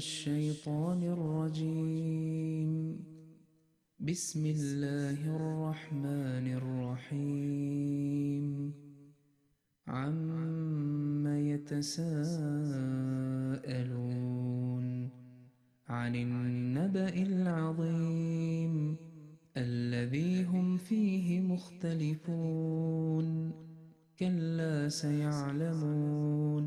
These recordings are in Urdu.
الشيطان الرجيم. بسم الله الرحمن الرحيم. عم يتساءلون عن النبأ العظيم الذي هم فيه مختلفون كلا سيعلمون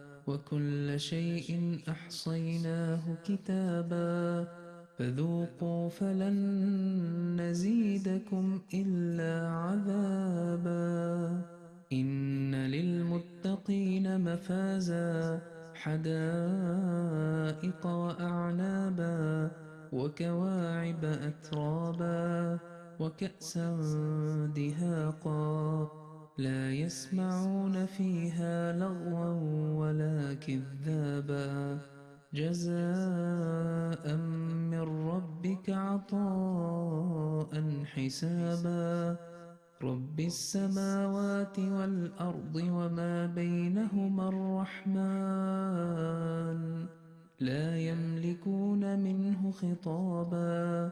وكل شيء أحصيناه كتابا فذوقوا فلن نزيدكم إلا عذابا إن للمتقين مفازا حدائق وأعنابا وكواعب أترابا وكأسا دهاقا لا يسمعون فيها لغوا ولا كذابا. جزاء من ربك عطاء حسابا. رب السماوات والأرض وما بينهما الرحمن. لا يملكون منه خطابا.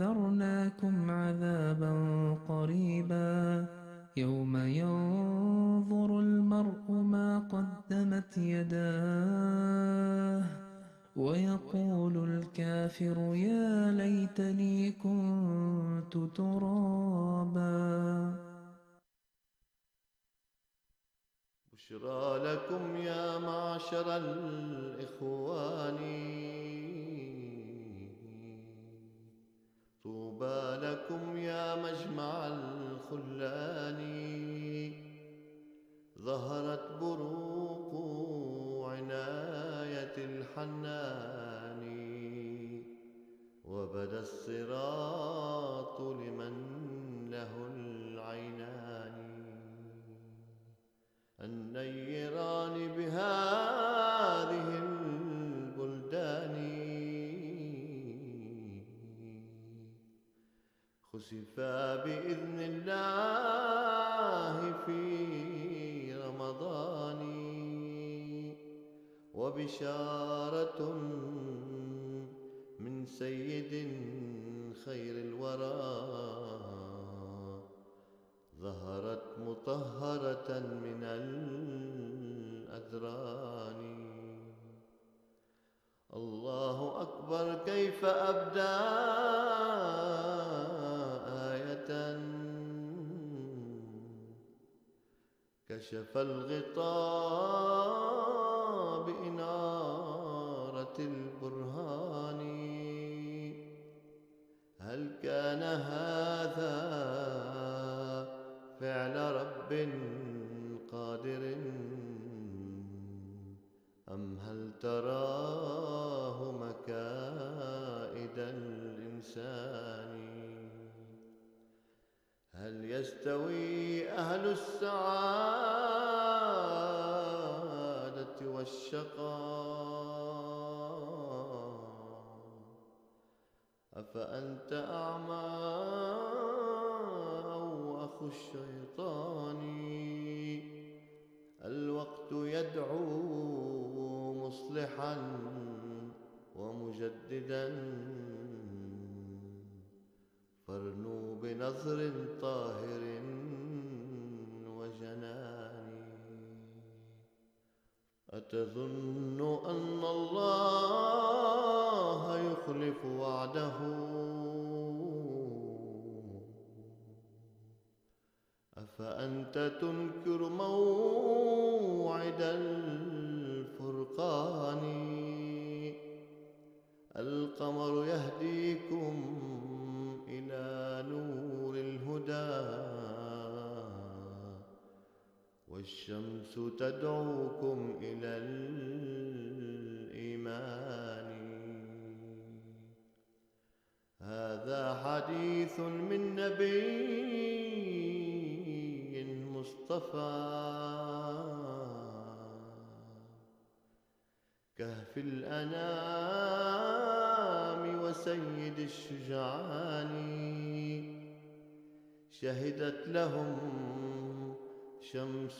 أنذرناكم عذابا قريبا يوم ينظر المرء ما قدمت يداه ويقول الكافر يا ليتني كنت ترابا بشرى لكم يا معشر الإخوان طوبى لكم يا مجمع الخلان ظهرت بروق عناية الحنان. وبدا الصراط لمن له العينان. النيران بهذه خسفا بإذن الله في رمضان. وبشارة من سيد خير الورى. ظهرت مطهرة من الأدران الله أكبر، كيف أبدى؟ كشف الغطاء بإنارة البرهان. هل كان هذا فعل رب قادر؟ أم هل تراه مكائد يستوي أهل السعادة والشقاء. أفأنت أعمى أو أخو الشيطان؟ الوقت يدعو مصلحا ومجددا. فارنوا طاهر وجنان أتظن أن الله يخلف وعده؟ أفأنت تنكر موت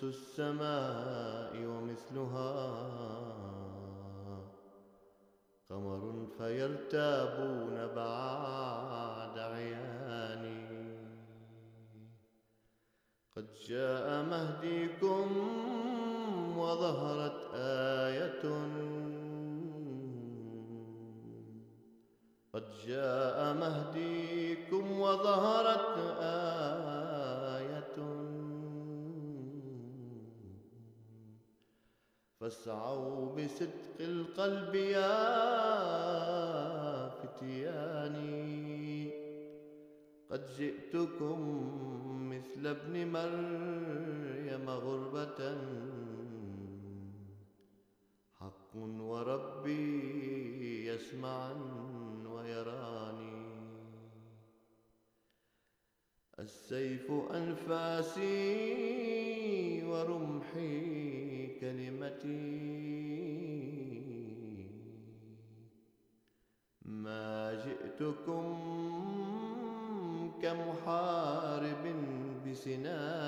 شمس السماء ومثلها قمر فيرتابون بعد عياني. قد جاء مهديكم وظهر فاسعوا بصدق القلب يا فتياني. قد جئتكم مثل ابن مريم غربة. حق وربي يسمعا ويراني. السيف أنفاسي ما جئتكم كمحارب بسنان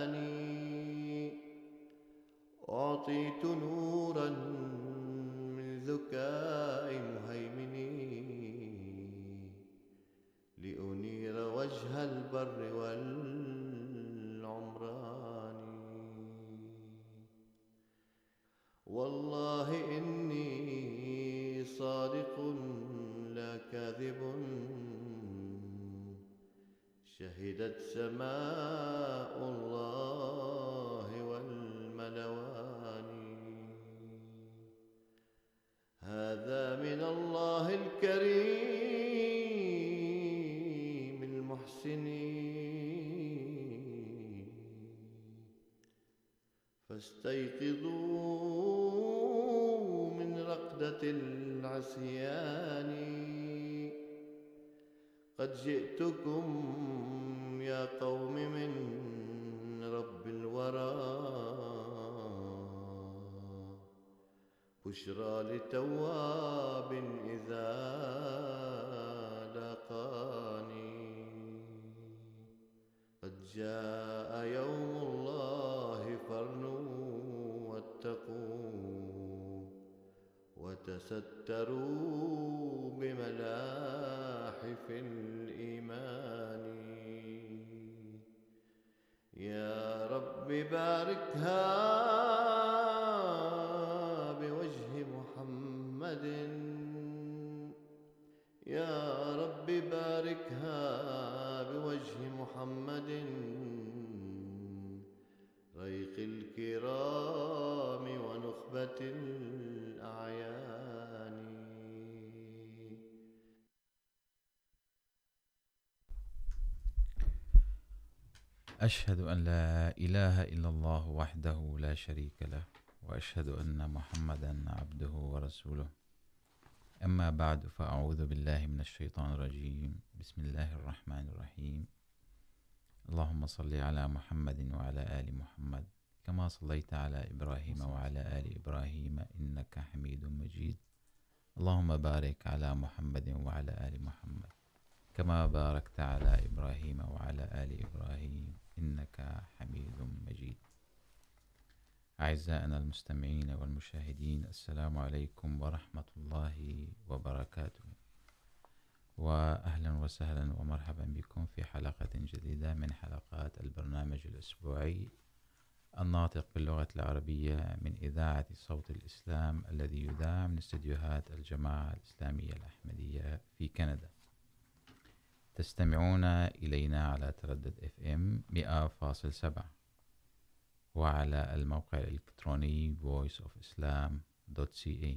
فاستيقظوا من رقدة العصيان. قد جئتكم يا قوم من رب الورى. بشرى لتواب إذا لاقاني. قد جاء يوم وتستروا بملاحف الإيمان. يا رب باركها بوجه محمد. يا رب باركها بوجه محمد. ريق الكرام ونخبة أشهد أن لا إله إلا الله وحده لا شريك له، وأشهد أن محمدا عبده ورسوله. أما بعد، فأعوذ بالله من الشيطان الرجيم. بسم الله الرحمن الرحيم. اللهم صل على محمد وعلى آل محمد، كما صليت على إبراهيم وعلى آل إبراهيم، إنك حميد مجيد. اللهم بارك على محمد وعلى آل محمد، كما باركت على إبراهيم وعلى آل إبراهيم. إنك حميد مجيد. أعزائنا المستمعين والمشاهدين، السلام عليكم ورحمة الله وبركاته. وأهلا وسهلا ومرحبا بكم في حلقة جديدة من حلقات البرنامج الأسبوعي الناطق باللغة العربية من إذاعة صوت الإسلام الذي يذاع من استديوهات الجماعة الإسلامية الأحمدية في كندا. تستمعون إلينا على تردد اف ام 100.7 وعلى الموقع الإلكتروني voiceofislam.ca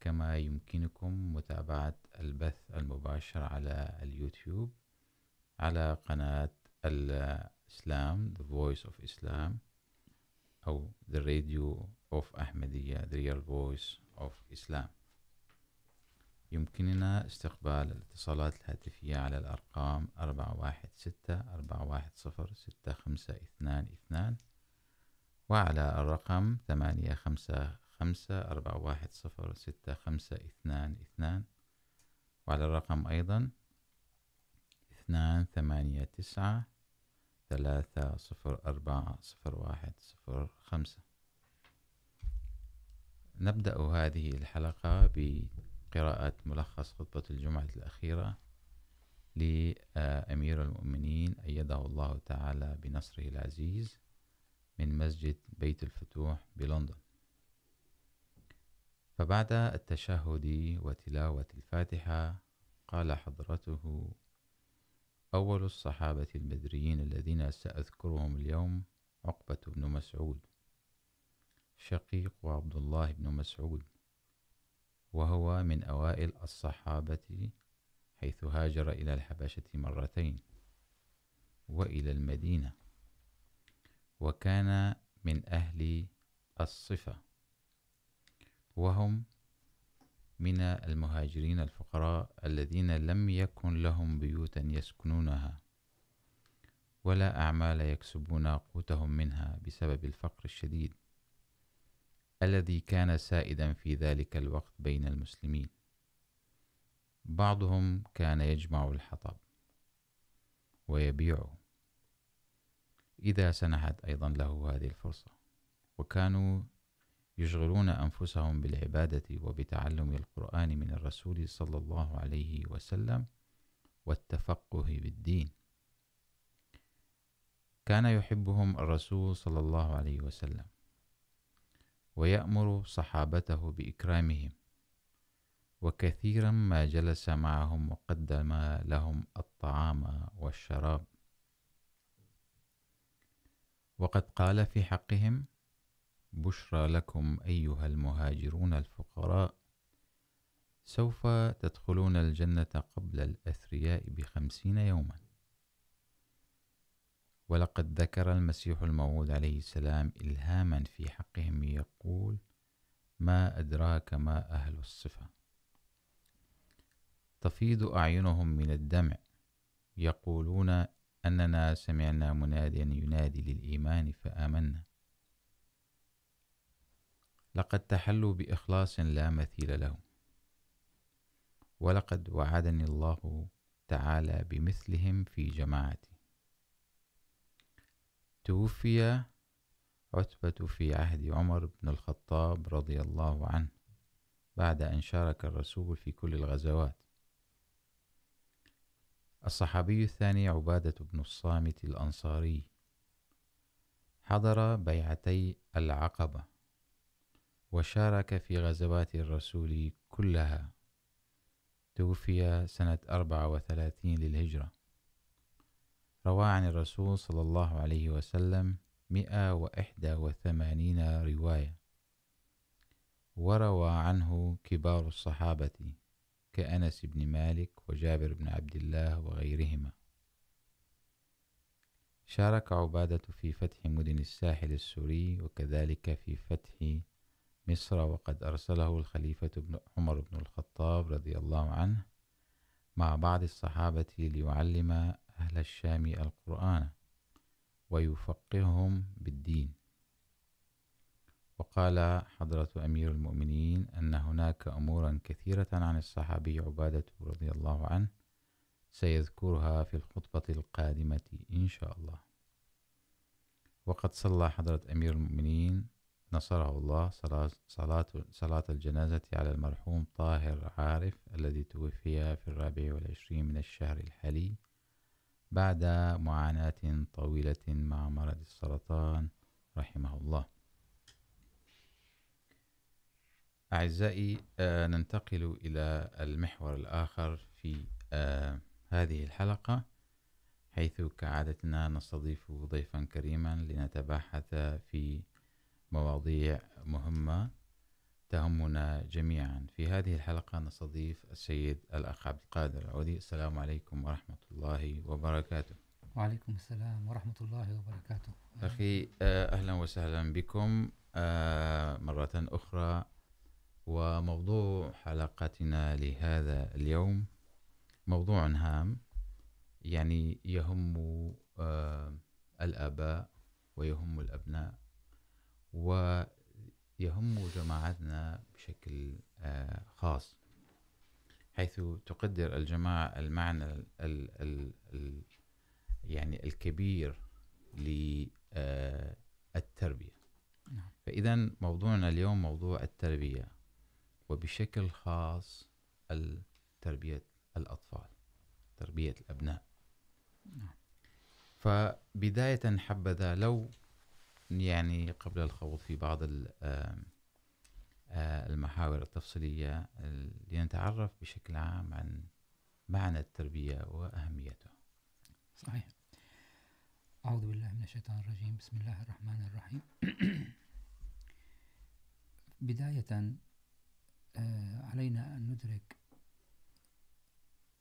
كما يمكنكم متابعة البث المباشر على اليوتيوب على قناة الإسلام The Voice of Islam أو The Radio of Ahmadiyya The Real Voice of Islam. يمكننا استقبال الاتصالات الهاتفية على الأرقام 416-410-6522 وعلى الرقم 855-410-6522 وعلى الرقم أيضا 289 304 نبدأ هذه الحلقة ب بقراءة ملخص خطبة الجمعة الأخيرة لأمير المؤمنين أيده الله تعالى بنصره العزيز من مسجد بيت الفتوح بلندن. فبعد التشهد وتلاوة الفاتحة، قال حضرته أول الصحابة البدريين الذين سأذكرهم اليوم عقبة بن مسعود، شقيق عبد الله بن مسعود. وهو من أوائل الصحابة حيث هاجر إلى الحبشة مرتين وإلى المدينة، وكان من أهل الصفة، وهم من المهاجرين الفقراء الذين لم يكن لهم بيوتا يسكنونها ولا أعمال يكسبون قوتهم منها بسبب الفقر الشديد. الذي كان سائدا في ذلك الوقت بين المسلمين. بعضهم كان يجمع الحطب ويبيعه. إذا سنحت أيضا له هذه الفرصة، وكانوا يشغلون أنفسهم بالعبادة وبتعلم القرآن من الرسول صلى الله عليه وسلم والتفقه بالدين. كان يحبهم الرسول صلى الله عليه وسلم. ويأمر صحابته بإكرامهم. وكثيرا ما جلس معهم وقدم لهم الطعام والشراب. وقد قال في حقهم بشرى لكم أيها المهاجرون الفقراء. سوف تدخلون الجنة قبل الأثرياء بخمسين يوما. ولقد ذكر المسيح الموعود عليه السلام إلهاما في حقهم يقول ما أدراك ما أهل الصفة. تفيض أعينهم من الدمع. يقولون أننا سمعنا مناديا ينادي للإيمان فآمنا. لقد تحلوا بإخلاص لا مثيل له. ولقد وعدني الله تعالى بمثلهم في جماعتي. توفي عتبة في عهد عمر بن الخطاب رضي الله عنه بعد أن شارك الرسول في كل الغزوات. الصحابي الثاني عبادة بن الصامت الأنصاري. حضر بيعتي العقبة وشارك في غزوات الرسول كلها. توفي سنة 34 للهجرة. روى عن الرسول صلى الله عليه وسلم 181 رواية. وروى عنه كبار الصحابة كأنس بن مالك وجابر بن عبد الله وغيرهما. شارك عبادة في فتح مدن الساحل السوري وكذلك في فتح مصر، وقد أرسله الخليفة بن عمر بن الخطاب رضي الله عنه مع بعض الصحابة ليعلم أهل الشام القرآن ويفقههم بالدين. وقال حضرة أمير المؤمنين أن هناك أمورا كثيرة عن الصحابي عبادة رضي الله عنه سيذكرها في الخطبة القادمة إن شاء الله. وقد صلى حضرة أمير المؤمنين نصره الله صلاة, صلاة, الجنازة على المرحوم طاهر عارف الذي توفي في الرابع والعشرين من الشهر الحالي بعد معاناة طويلة مع مرض السرطان، رحمه الله. أعزائي ننتقل إلى المحور الآخر في هذه الحلقة، حيث كعادتنا نستضيف ضيفا كريما لنتباحث في مواضيع مهمة. تهمنا جميعا. في هذه الحلقة نستضيف السيد الأخ عبد القادر العودي. السلام عليكم ورحمة الله وبركاته. وعليكم السلام ورحمة الله وبركاته. أخي أهلا وسهلا بكم مرة أخرى. وموضوع حلقتنا لهذا اليوم موضوع هام يعني يهم الآباء ويهم الأبناء. ويهم جماعتنا بشكل خاص. حيث تقدر الجماعة المعنى ال ال ال يعني الكبير للتربية فإذا موضوعنا اليوم موضوع التربية وبشكل خاص تربية الأطفال تربية الأبناء. فبداية حبذا لو يعني قبل الخوض في بعض المحاور التفصيلية لنتعرف بشكل عام عن معنى التربية وأهميتها صحيح. أعوذ بالله من الشيطان الرجيم. بسم الله الرحمن الرحيم. بداية علينا أن ندرك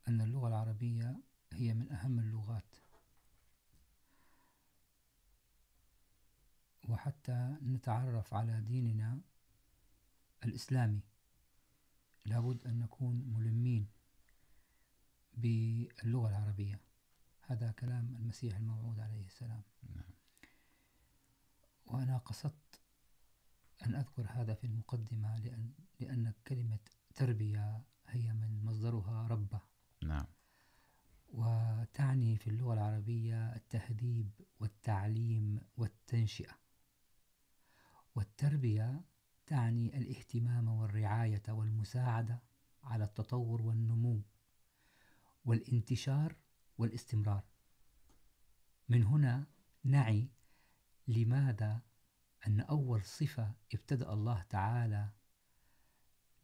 أن اللغة العربية هي من أهم اللغات. وحتى نتعرف على ديننا الإسلامي. لابد أن نكون ملمين باللغة العربية. هذا كلام المسيح الموعود عليه السلام. وأنا قصدت أن أذكر هذا في المقدمة لأن, لأن كلمة تربية هي من مصدرها ربة نعم. وتعني في اللغة العربية التهذيب والتعليم والتنشئة. والتربية تعني الاهتمام والرعاية والمساعدة على التطور والنمو والانتشار والاستمرار. من هنا نعي لماذا؟ أن أول صفة ابتدأ الله تعالى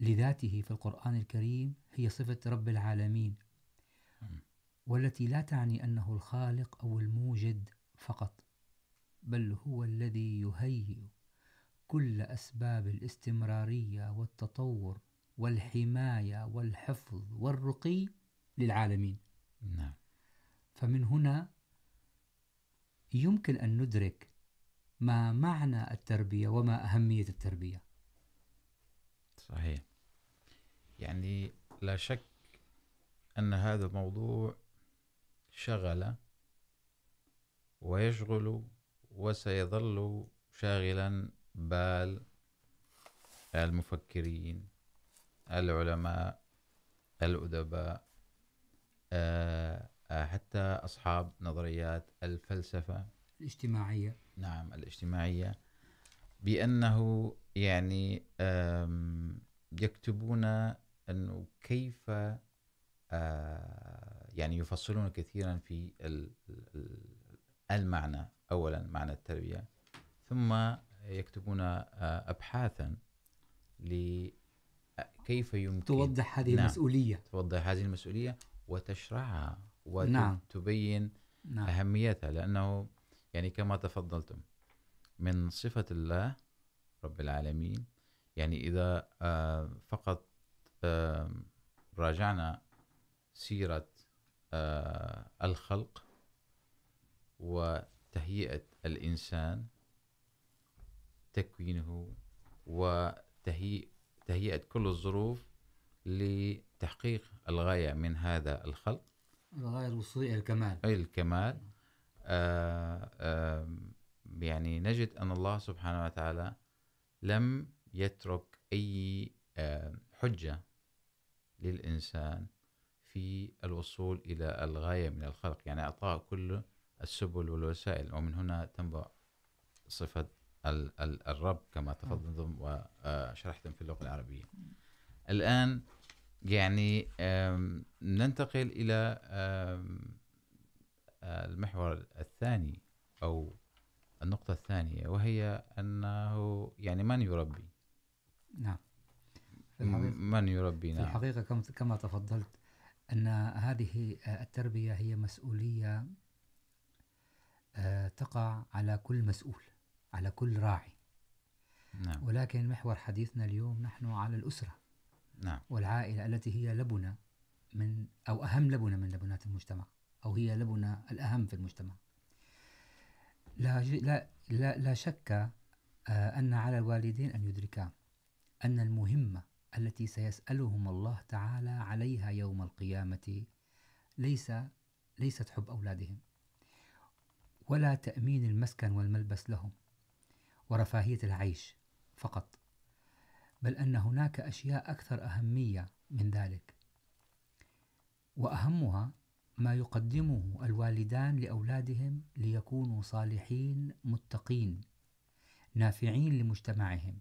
لذاته في القرآن الكريم هي صفة رب العالمين، والتي لا تعني أنه الخالق أو الموجد فقط، بل هو الذي يهيئ كل أسباب الاستمرارية والتطور والحماية والحفظ والرقي للعالمين. نعم. فمن هنا يمكن أن ندرك ما معنى التربية وما أهمية التربية. صحيح. يعني لا شك أن هذا الموضوع شغل ويشغل وسيظل شاغلا بال المفكرين العلماء الأدباء حتى أصحاب نظريات الفلسفة. الاجتماعية. نعم الاجتماعية. بأنه يعني يكتبون أنه كيف يعني يفصلون كثيرا في المعنى أولا معنى التربية ثم يكتبون أبحاثا لكيف يمكن توضح هذه نعم. المسؤولية توضح هذه المسؤولية وتشرحها نعم. وتبين نعم أهميتها لأنه يعني كما تفضلتم من صفة الله رب العالمين يعني إذا آه، فقط راجعنا سيرة آه، الخلق وتهيئة الإنسان تكوينه وتهيئة تهيئة كل الظروف لتحقيق الغاية من هذا الخلق. الغاية الوصول إلى الكمال. أي الكمال. آه آه يعني نجد أن الله سبحانه وتعالى لم يترك أي حجة للإنسان في الوصول إلى الغاية من الخلق. يعني أعطاه كل السبل والوسائل ومن هنا تنبع صفة الرب كما تفضلتم وشرحتم في اللغة العربية. الآن يعني ننتقل إلى آم، المحور الثاني أو النقطة الثانية وهي أنه يعني من يربي؟ نعم. في الحقيقة, من يربي؟ في نعم. الحقيقة كم- كما تفضلت أن هذه التربية هي مسؤولية تقع على كل مسؤول. على كل راعي. نعم. ولكن محور حديثنا اليوم نحن على الأسرة. نعم. والعائلة التي هي لبنة من أو أهم لبنة من لبنات المجتمع أو هي لبنة الأهم في المجتمع. لا لا لا, لا شك أن على الوالدين أن يدركا أن المهمة التي سيسألهم الله تعالى عليها يوم القيامة ليس ليست حب أولادهم ولا تأمين المسكن والملبس لهم. ورفاهية العيش فقط، بل أن هناك أشياء أكثر أهمية من ذلك. وأهمها ما يقدمه الوالدان لأولادهم ليكونوا صالحين، متقين، نافعين لمجتمعهم.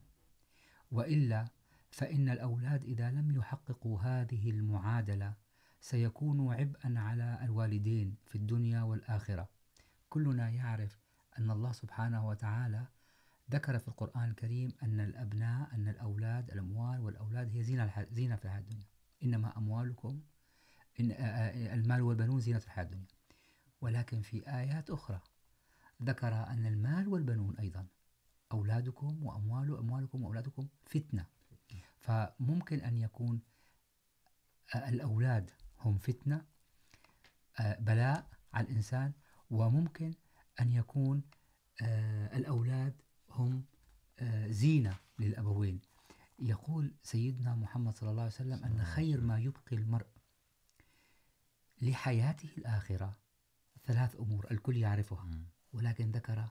وإلا فإن الأولاد إذا لم يحققوا هذه المعادلة سيكونوا عبئا على الوالدين في الدنيا والآخرة. كلنا يعرف أن الله سبحانه وتعالى ذكر في القرآن الكريم أن الأبناء، أن الأولاد، الأموال والأولاد هي زينة زينة في الحياة الدنيا. إنما أموالكم، إن المال والبنون زينة الحياة الدنيا. ولكن في آيات أخرى ذكر أن المال والبنون أيضا أولادكم وأموال، أموالكم وأولادكم فتنة. فممكن أن يكون الأولاد هم فتنة بلاء على الإنسان، وممكن أن يكون الأولاد هم زينة للأبوين. يقول سيدنا محمد صلى الله عليه وسلم أن خير ما يبقي المرء لحياته الآخرة ثلاث أمور الكل يعرفها. ولكن ذكر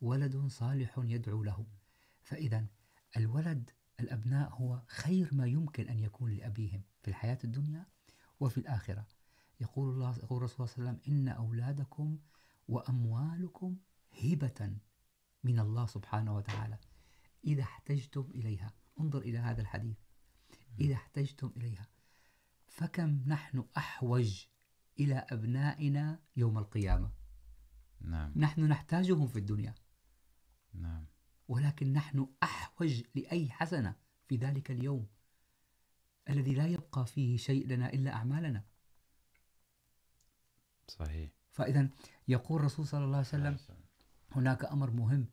ولد صالح يدعو له. فإذا الولد الأبناء هو خير ما يمكن أن يكون لأبيهم في الحياة الدنيا وفي الآخرة. يقول الله يقول الرسول صلى الله عليه وسلم إن أولادكم وأموالكم هبة من الله سبحانه وتعالى. إذا احتجتم إليها. انظر إلى هذا الحديث. إذا احتجتم إليها. فكم نحن أحوج إلى أبنائنا يوم القيامة. نعم. نحن نحتاجهم في الدنيا. نعم. ولكن نحن أحوج لأي حسنة في ذلك اليوم. الذي لا يبقى فيه شيء لنا إلا أعمالنا. صحيح. فإذا يقول الرسول صلى الله عليه وسلم هناك أمر مهم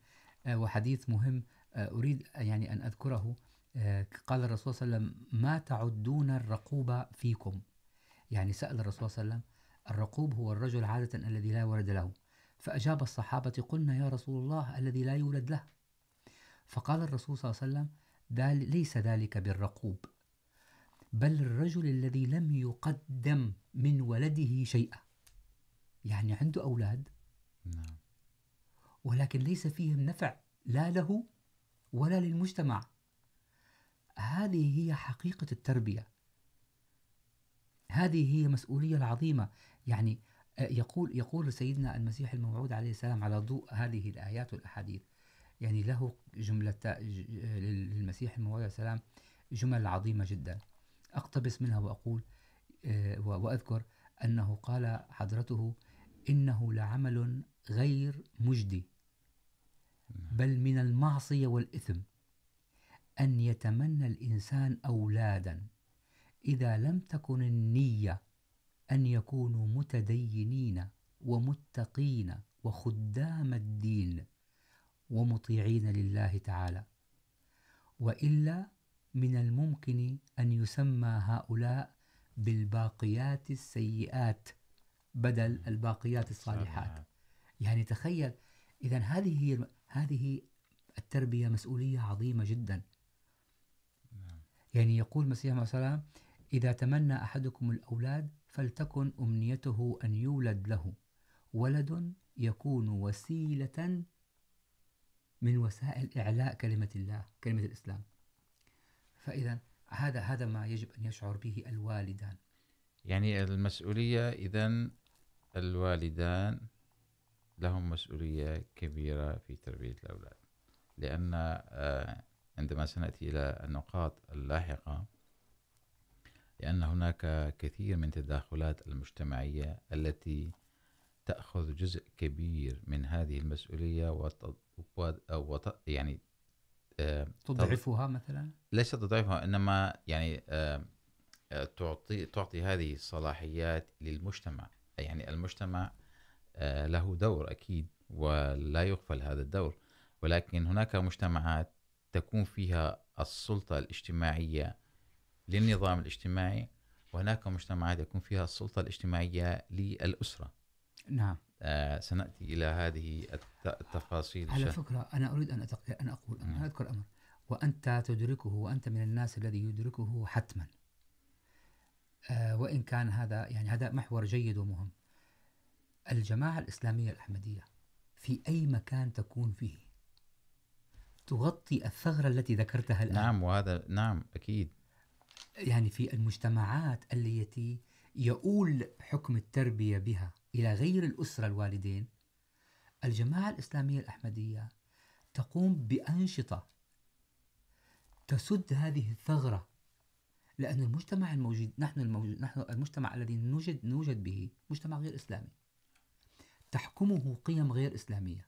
وحديث مهم آه، أريد يعني أن أذكره آه، قال الرسول صلى الله عليه وسلم ما تعدون الرقوب فيكم؟ يعني سأل الرسول صلى الله عليه وسلم الرقوب هو الرجل عادة الذي لا ولد له. فأجاب الصحابة قلنا يا رسول الله الذي لا يولد له. فقال الرسول صلى الله عليه وسلم ذل- ليس ذلك بالرقوب بل الرجل الذي لم يقدم من ولده شيئا. يعني عنده أولاد؟ نعم. ولكن ليس فيهم نفع لا له ولا للمجتمع. هذه هي حقيقة التربية. هذه هي مسؤولية العظيمة. يعني يقول يقول سيدنا المسيح الموعود عليه السلام على ضوء هذه الآيات والأحاديث. يعني له جملة للمسيح الموعود عليه السلام جمل عظيمة جدا. أقتبس منها وأقول وأذكر أنه قال حضرته إنه لعمل غير مجدي. بل من المعصية والإثم. أن يتمنى الإنسان أولادا. إذا لم تكن النية أن يكونوا متدينين ومتقين وخدام الدين ومطيعين لله تعالى. وإلا من الممكن أن يسمى هؤلاء بالباقيات السيئات بدل الباقيات الصالحات. يعني تخيل إذا هذه هي هذه التربية مسؤولية عظيمة جدا. يعني يقول المسيح عليه السلام إذا تمنى أحدكم الأولاد فلتكن أمنيته أن يولد له. ولد يكون وسيلة من وسائل إعلاء كلمة الله، كلمة الإسلام. فإذا هذا هذا ما يجب أن يشعر به الوالدان. يعني المسؤولية إذا الوالدان لهم مسؤولية كبيرة في تربية الأولاد. لأن عندما سنأتي إلى النقاط اللاحقة لأن هناك كثير من تداخلات المجتمعية التي تأخذ جزء كبير من هذه المسؤولية وت... وت... يعني تضعفها مثلا؟ ليس تضعفها إنما يعني تعطي تعطي هذه الصلاحيات للمجتمع. يعني المجتمع له دور أكيد ولا يغفل هذا الدور. ولكن هناك مجتمعات تكون فيها السلطة الاجتماعية للنظام الاجتماعي وهناك مجتمعات يكون فيها السلطة الاجتماعية للأسرة. نعم. آه سنأتي إلى هذه التفاصيل. على فكرة أنا أريد أن أن أقول أنا أذكر أمر. وأنت تدركه وأنت من الناس الذي يدركه حتما. آه وإن كان هذا يعني هذا محور جيد ومهم. الجماعة الإسلامية الأحمدية في أي مكان تكون فيه تغطي الثغرة التي ذكرتها الآن. نعم وهذا نعم أكيد. يعني في المجتمعات التي يؤول حكم التربية بها إلى غير الأسرة الوالدين الجماعة الإسلامية الأحمدية تقوم بأنشطة تسد هذه الثغرة لأن المجتمع الموجود نحن الموجود نحن المجتمع الذي نوجد نوجد به مجتمع غير إسلامي. تحكمه قيم غير إسلامية.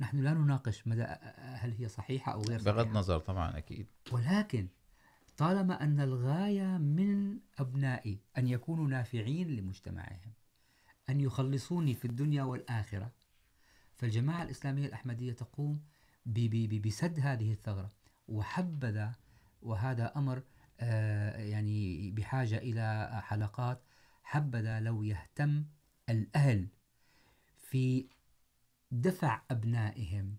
نحن لا نناقش مدى هل هي صحيحة أو غير صحيحة. بغض النظر طبعا أكيد. ولكن طالما أن الغاية من أبنائي أن يكونوا نافعين لمجتمعهم أن يخلصوني في الدنيا والآخرة فالجماعة الإسلامية الأحمدية تقوم بسد هذه الثغرة وحبذا وهذا أمر يعني بحاجة إلى حلقات حبذا لو يهتم الأهل في دفع أبنائهم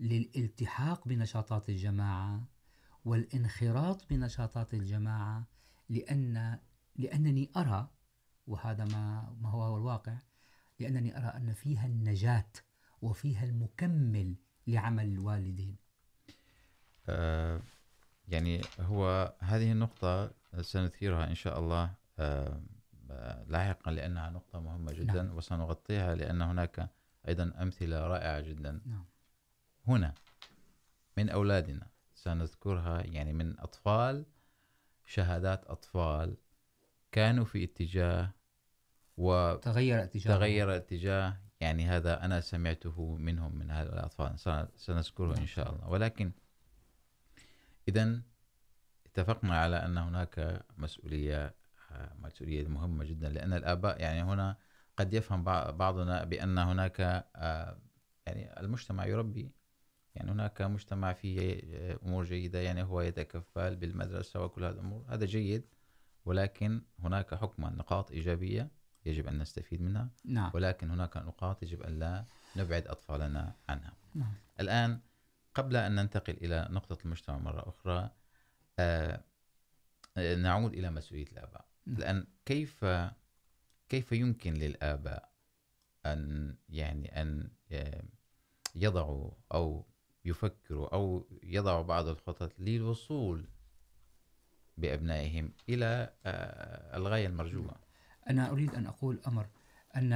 للالتحاق بنشاطات الجماعة والانخراط بنشاطات الجماعة لأن لأنني أرى، وهذا ما ما هو الواقع، لأنني أرى أن فيها النجاة وفيها المكمل لعمل الوالدين. آه، يعني هو هذه النقطة سنثيرها إن شاء الله، آه لاحقا لأنها نقطة مهمة جدا نعم. وسنغطيها لأن هناك أيضا أمثلة رائعة جدا. نعم. هنا من أولادنا سنذكرها يعني من أطفال شهادات أطفال كانوا في اتجاه وتغير اتجاه تغير اتجاه يعني هذا أنا سمعته منهم من هؤلاء الأطفال. سنذكره إن شاء الله. ولكن إذا اتفقنا على أن هناك مسؤولية مسؤولية مهمة جدا لأن الآباء يعني هنا قد يفهم بعضنا بأن هناك يعني المجتمع يربي يعني هناك مجتمع فيه أمور جيدة يعني هو يتكفل بالمدرسة وكل هذه الأمور هذا جيد ولكن هناك حكما نقاط إيجابية يجب أن نستفيد منها نعم. ولكن هناك نقاط يجب أن لا نبعد أطفالنا عنها نعم. الآن قبل أن ننتقل إلى نقطة المجتمع مرة أخرى آه نعود إلى مسؤولية الآباء نعم. الآن كيف كيف يمكن للآباء أن يعني أن يضعوا أو يفكروا أو يضعوا بعض الخطط للوصول بأبنائهم إلى الغاية المرجوة أنا أريد أن أقول أمر، أن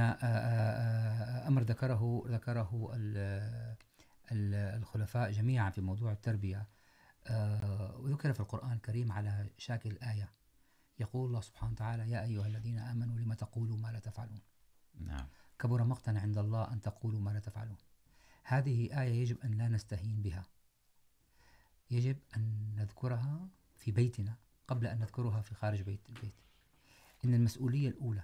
أمر ذكره ذكره الخلفاء جميعا في موضوع التربية وذكر في القرآن الكريم على شاكل آية يقول الله سبحانه وتعالى يا أيها الذين آمنوا لما تقولوا ما لا تفعلون؟ نعم. كبر مقتا عند الله أن تقولوا ما لا تفعلون. هذه آية يجب أن لا نستهين بها. يجب أن نذكرها في بيتنا قبل أن نذكرها في خارج بيت البيت. إن المسؤولية الأولى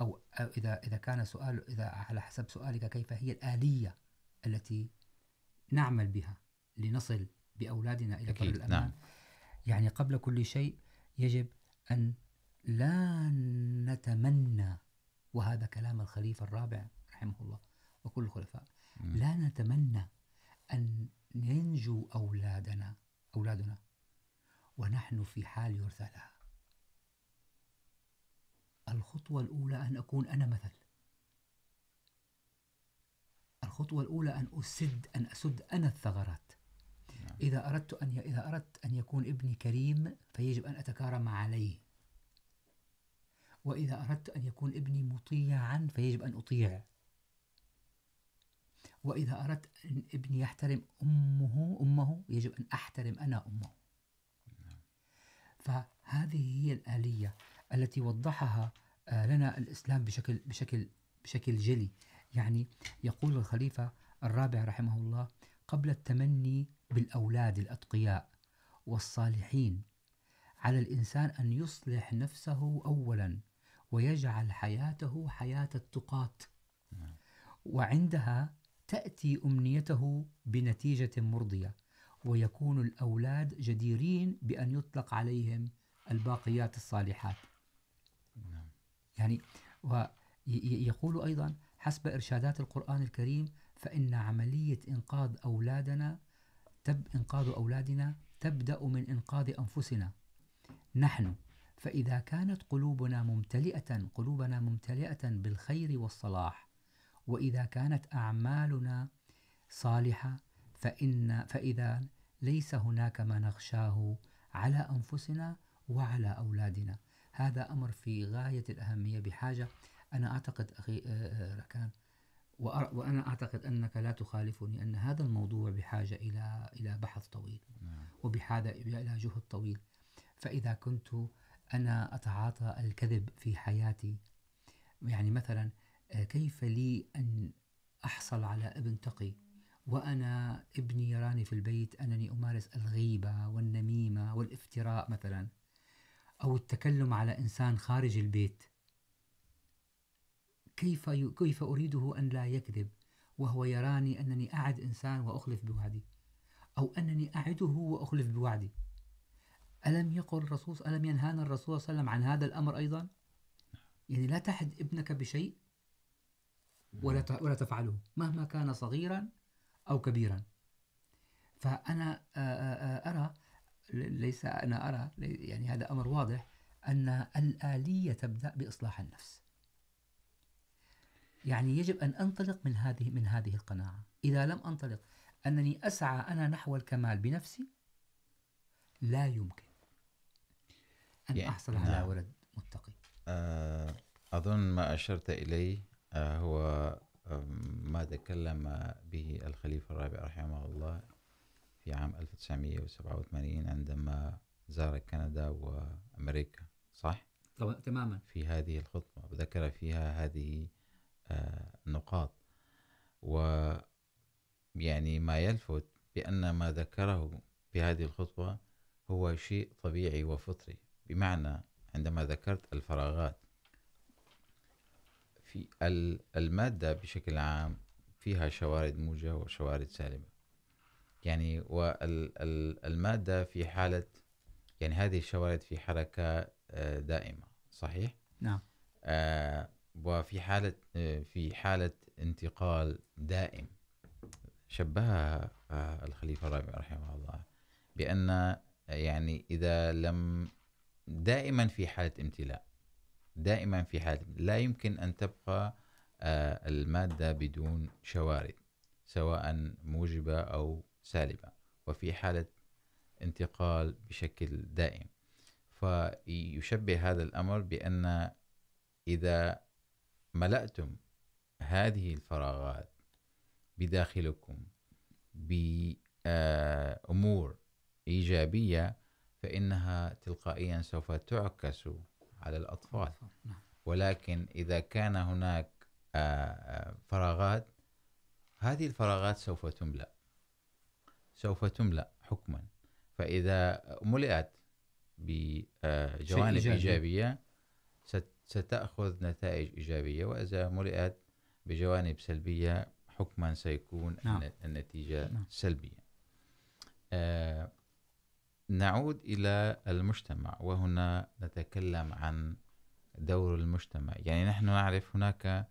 أو إذا إذا كان سؤال إذا على حسب سؤالك كيف هي الآلية التي نعمل بها لنصل بأولادنا إلى بر الأمان نعم. يعني قبل كل شيء يجب أن لا نتمنى وهذا كلام الخليفة الرابع رحمه الله وكل الخلفاء لا نتمنى أن ينجو أولادنا أولادنا ونحن في حال يرثى لها الخطوة الأولى أن أكون أنا مثل. الخطوة الأولى أن أسد أن أسد أنا الثغرات. إذا أردت أن ي... إذا أردت أن يكون ابني كريم، فيجب أن أتكارم عليه. وإذا أردت أن يكون ابني مطيعا، فيجب أن أطيع. وإذا أردت أن ابني يحترم أمه أمه، يجب أن أحترم أنا أمه. فهذه هي الآلية التي وضحها لنا الإسلام بشكل بشكل بشكل جلي. يعني يقول الخليفة الرابع رحمه الله، قبل التمني بالأولاد الأتقياء والصالحين على الإنسان أن يصلح نفسه أولا ويجعل حياته حياة التقات وعندها تأتي أمنيته بنتيجة مرضية ويكون الأولاد جديرين بأن يطلق عليهم الباقيات الصالحات. يعني ويقول أيضا حسب إرشادات القرآن الكريم فإن عملية إنقاذ أولادنا تب إنقاذ أولادنا، تبدأ من إنقاذ أنفسنا. نحن، فإذا كانت قلوبنا ممتلئة قلوبنا ممتلئة بالخير والصلاح، وإذا كانت أعمالنا صالحة، فإن، فإذا ليس هناك ما نخشاه على أنفسنا وعلى أولادنا. هذا أمر في غاية الأهمية بحاجة. أنا أعتقد أخي ركان وأنا أعتقد أنك لا تخالفني أن هذا الموضوع بحاجة إلى إلى بحث طويل وبحاجة إلى جهد طويل. فإذا كنت أنا أتعاطى الكذب في حياتي يعني مثلا كيف لي أن أحصل على ابن تقي؟ وأنا ابني يراني في البيت أنني أمارس الغيبة والنميمة والافتراء مثلا. أو التكلم على إنسان خارج البيت. كيف كيف أريده أن لا يكذب، وهو يراني أنني أعد إنسان وأخلف بوعدي، أو أنني أعده وأخلف بوعدي. ألم يقل الرسول، ألم ينهانا الرسول صلى الله عليه وسلم عن هذا الأمر أيضا؟ يعني لا تحد ابنك بشيء ولا ولا تفعله، مهما كان صغيرا أو كبيرا. فأنا أرى، ليس أنا أرى، يعني هذا أمر واضح، أن الآلية تبدأ بإصلاح النفس. يعني يجب أن أنطلق من هذه من هذه القناعة إذا لم أنطلق أنني أسعى أنا نحو الكمال بنفسي لا يمكن أن يعني أحصل على نعم. ولد متقي أظن ما أشرت إليه هو ما تكلم به الخليفة الرابع رحمه الله في عام 1987 عندما زار كندا وأمريكا صح؟ تماما في هذه الخطبة وذكر فيها هذه النقاط و يعني ما يلفت بأن ما ذكره في هذه الخطبة هو شيء طبيعي وفطري بمعنى عندما ذكرت الفراغات. في المادة بشكل عام فيها شوارد موجة وشوارد سالبة يعني والمادة في حالة يعني هذه الشوارد في حركة دائمة صحيح؟ نعم. وفي حالة، في حالة انتقال دائم. شبهها الخليفة الرابع رحمه الله بأن، يعني إذا لم، دائما في حالة امتلاء، دائما في حالة، لا يمكن أن تبقى المادة بدون شوارد، سواء موجبة أو سالبة، وفي حالة انتقال بشكل دائم. فيشبه هذا الأمر بأن إذا ملأتم هذه الفراغات بداخلكم بأمور إيجابية فإنها تلقائيا سوف تعكس على الأطفال. ولكن إذا كان هناك فراغات هذه الفراغات سوف تملأ. سوف تملأ حكما. فإذا ملئت بجوانب إيجابية ستأخذ نتائج إيجابية وإذا ملئت بجوانب سلبية حكما سيكون نعم. النتيجة نعم. سلبية. آه نعود إلى المجتمع وهنا نتكلم عن دور المجتمع. يعني نحن نعرف هناك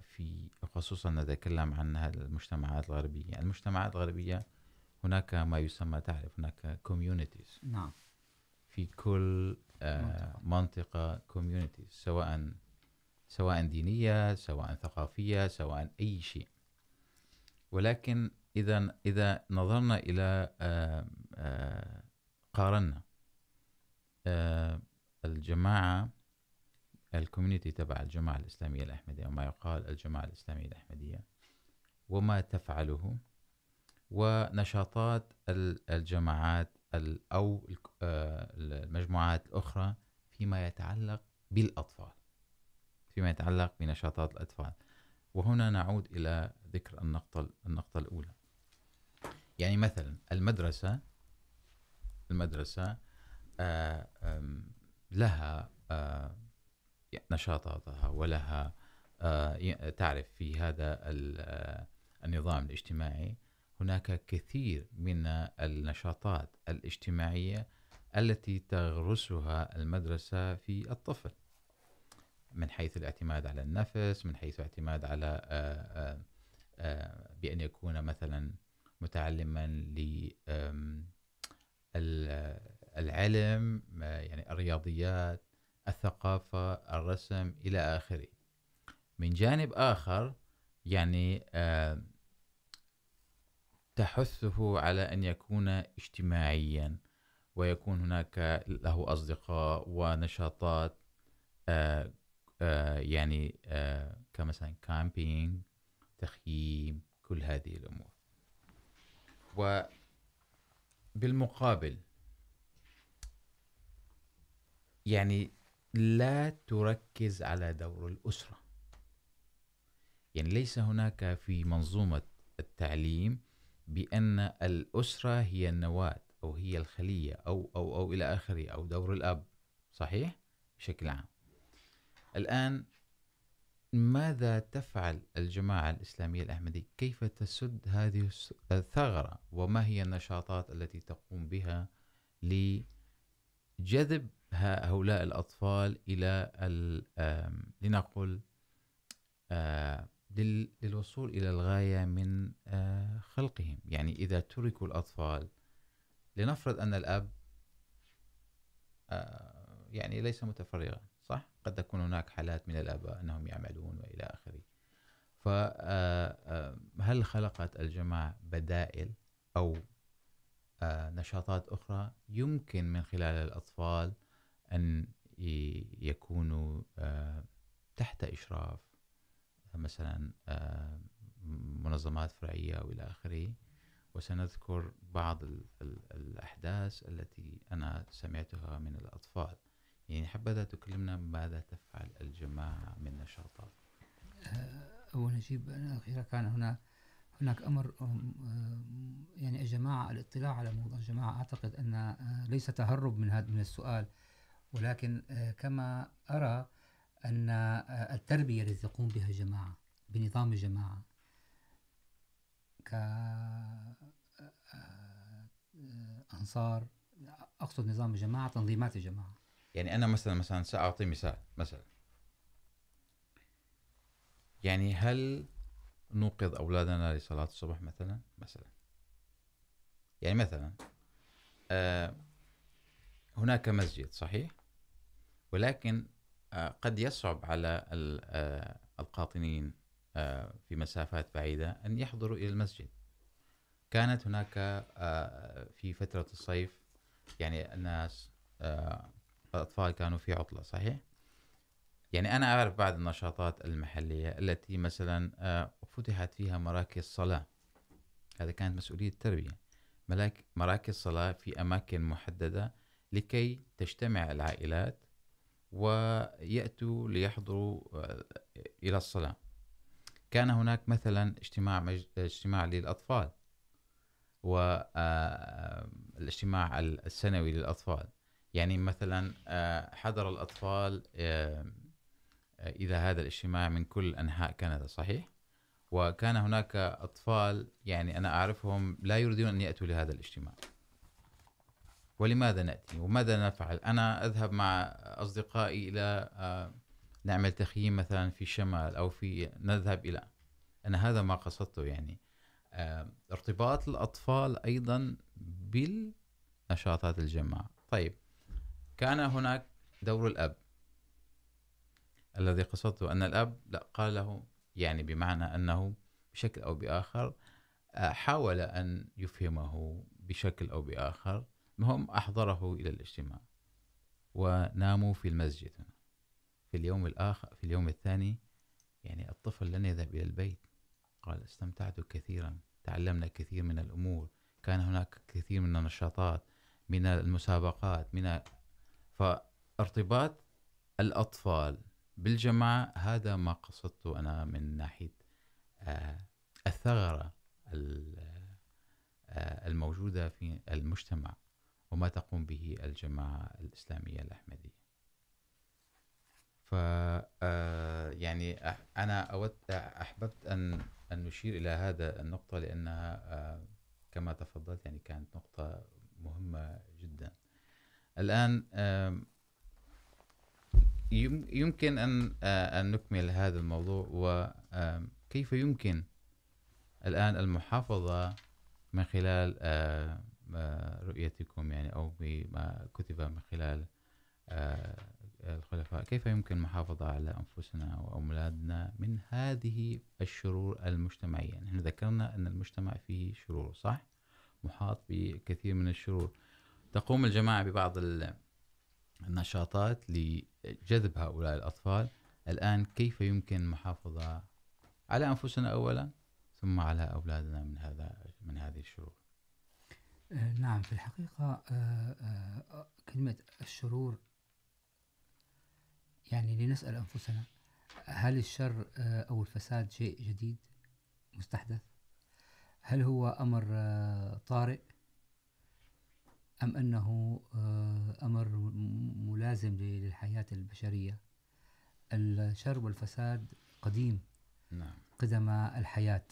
في خصوصا نتكلم عن المجتمعات الغربية. المجتمعات الغربية هناك ما يسمى تعرف هناك communities. نعم. في كل منطقة communities سواء سواء دينية سواء ثقافية سواء أي شيء. ولكن إذا إذا نظرنا إلى قارنا الجماعة الكوميونتي تبع الجماعة الإسلامية الأحمدية، وما يقال الجماعة الإسلامية الأحمدية، وما تفعله، ونشاطات الجماعات أو المجموعات الأخرى فيما يتعلق بالأطفال، فيما يتعلق بنشاطات الأطفال. وهنا نعود إلى ذكر النقطة النقطة الأولى. يعني مثلا المدرسة المدرسة لها نشاطاتها ولها تعرف في هذا النظام الاجتماعي. هناك كثير من النشاطات الاجتماعية التي تغرسها المدرسة في الطفل. من حيث الاعتماد على النفس، من حيث الاعتماد على بأن يكون مثلا متعلما للعلم يعني الرياضيات، الثقافة، الرسم إلى آخره. من جانب آخر، يعني تحثه على أن يكون اجتماعيا، ويكون هناك له أصدقاء ونشاطات يعني كمثلا كامبينج تخييم، كل هذه الأمور. وبالمقابل، يعني لا تركز على دور الأسرة. يعني ليس هناك في منظومة التعليم بأن الأسرة هي النواة، أو هي الخلية، أو أو أو إلى آخره، أو دور الأب. صحيح؟ بشكل عام. الآن، ماذا تفعل الجماعة الإسلامية الأحمدية؟ كيف تسد هذه الثغرة؟ وما هي النشاطات التي تقوم بها لجذب هؤلاء الأطفال إلى لنقل للوصول إلى الغاية من خلقهم. يعني إذا تركوا الأطفال لنفرض أن الأب يعني ليس متفرغا، صح؟ قد تكون هناك حالات من الآباء أنهم يعملون وإلى آخره. فهل خلقت الجماعة بدائل أو نشاطات أخرى يمكن من خلال الأطفال أن يكونوا تحت إشراف مثلا منظمات فرعية وإلى آخره. وسنذكر بعض الأحداث التي أنا سمعتها من الأطفال. يعني حبذا تكلمنا ماذا تفعل الجماعة من نشاطات؟ أول نجيب أخيرا كان هنا، هناك أمر يعني الجماعة، الاطلاع على موضوع الجماعة. أعتقد أن ليس تهرب من هذا، من السؤال. ولكن كما أرى أن التربية التي تقوم بها الجماعة، بنظام الجماعة كأنصار أقصد نظام الجماعة، تنظيمات الجماعة. يعني أنا مثلا مثلا سأعطي مثال، مثلا. يعني هل نوقظ أولادنا لصلاة الصبح مثلا؟ مثلا. يعني مثلا، آه، هناك مسجد، صحيح؟ ولكن قد يصعب على القاطنين في مسافات بعيدة أن يحضروا إلى المسجد. كانت هناك في فترة الصيف، يعني الناس الأطفال كانوا في عطلة، صحيح؟ يعني أنا أعرف بعض النشاطات المحلية التي مثلا فتحت فيها مراكز صلاة. هذا كانت مسؤولية التربية. مراكز صلاة في أماكن محددة لكي تجتمع العائلات ويأتوا ليحضروا إلى الصلاة. كان هناك مثلا اجتماع مج... اجتماع للأطفال والاجتماع السنوي للأطفال. يعني مثلا حضر الأطفال إلى هذا الاجتماع من كل أنحاء كندا، صحيح؟ وكان هناك أطفال، يعني أنا أعرفهم لا يريدون أن يأتوا لهذا الاجتماع. ولماذا نأتي؟ وماذا نفعل؟ أنا أذهب مع أصدقائي إلى نعمل تخييم مثلا في شمال أو في، نذهب إلى. أنا هذا ما قصدته يعني. ارتباط الأطفال أيضا بالنشاطات الجماعة. طيب، كان هناك دور الأب. الذي قصدته أن الأب، لا، قال له، يعني بمعنى أنه بشكل أو بآخر حاول أن يفهمه بشكل أو بآخر. هم أحضره إلى الاجتماع وناموا في المسجد. في اليوم الآخر، في اليوم الثاني، يعني الطفل لن يذهب إلى البيت. قال استمتعت كثيرا، تعلمنا كثير من الأمور، كان هناك كثير من النشاطات، من المسابقات، من فارتباط الأطفال بالجماعة هذا ما قصدته أنا من ناحية الثغرة الموجودة في المجتمع. وما تقوم به الجماعة الإسلامية الأحمدية. ف يعني أنا أود، أحببت أن أن نشير إلى هذا النقطة لأنها كما تفضلت يعني كانت نقطة مهمة جدا. الآن يمكن أن أن نكمل هذا الموضوع وكيف يمكن الآن المحافظة من خلال رؤيتكم يعني، أو بما كتب من خلال الخلفاء. كيف يمكن المحافظة على أنفسنا وأولادنا من هذه الشرور المجتمعية؟ نحن ذكرنا أن المجتمع فيه شرور، صح؟ محاط بكثير من الشرور. تقوم الجماعة ببعض النشاطات لجذب هؤلاء الأطفال. الآن كيف يمكن المحافظة على أنفسنا أولا، ثم على أولادنا من هذا من هذه الشرور؟ نعم في الحقيقة كلمة الشرور يعني لنسأل أنفسنا هل الشر أو الفساد شيء جديد مستحدث؟ هل هو أمر طارئ؟ أم أنه أمر ملازم للحياة البشرية؟ الشر والفساد قديم نعم. قدم الحياة.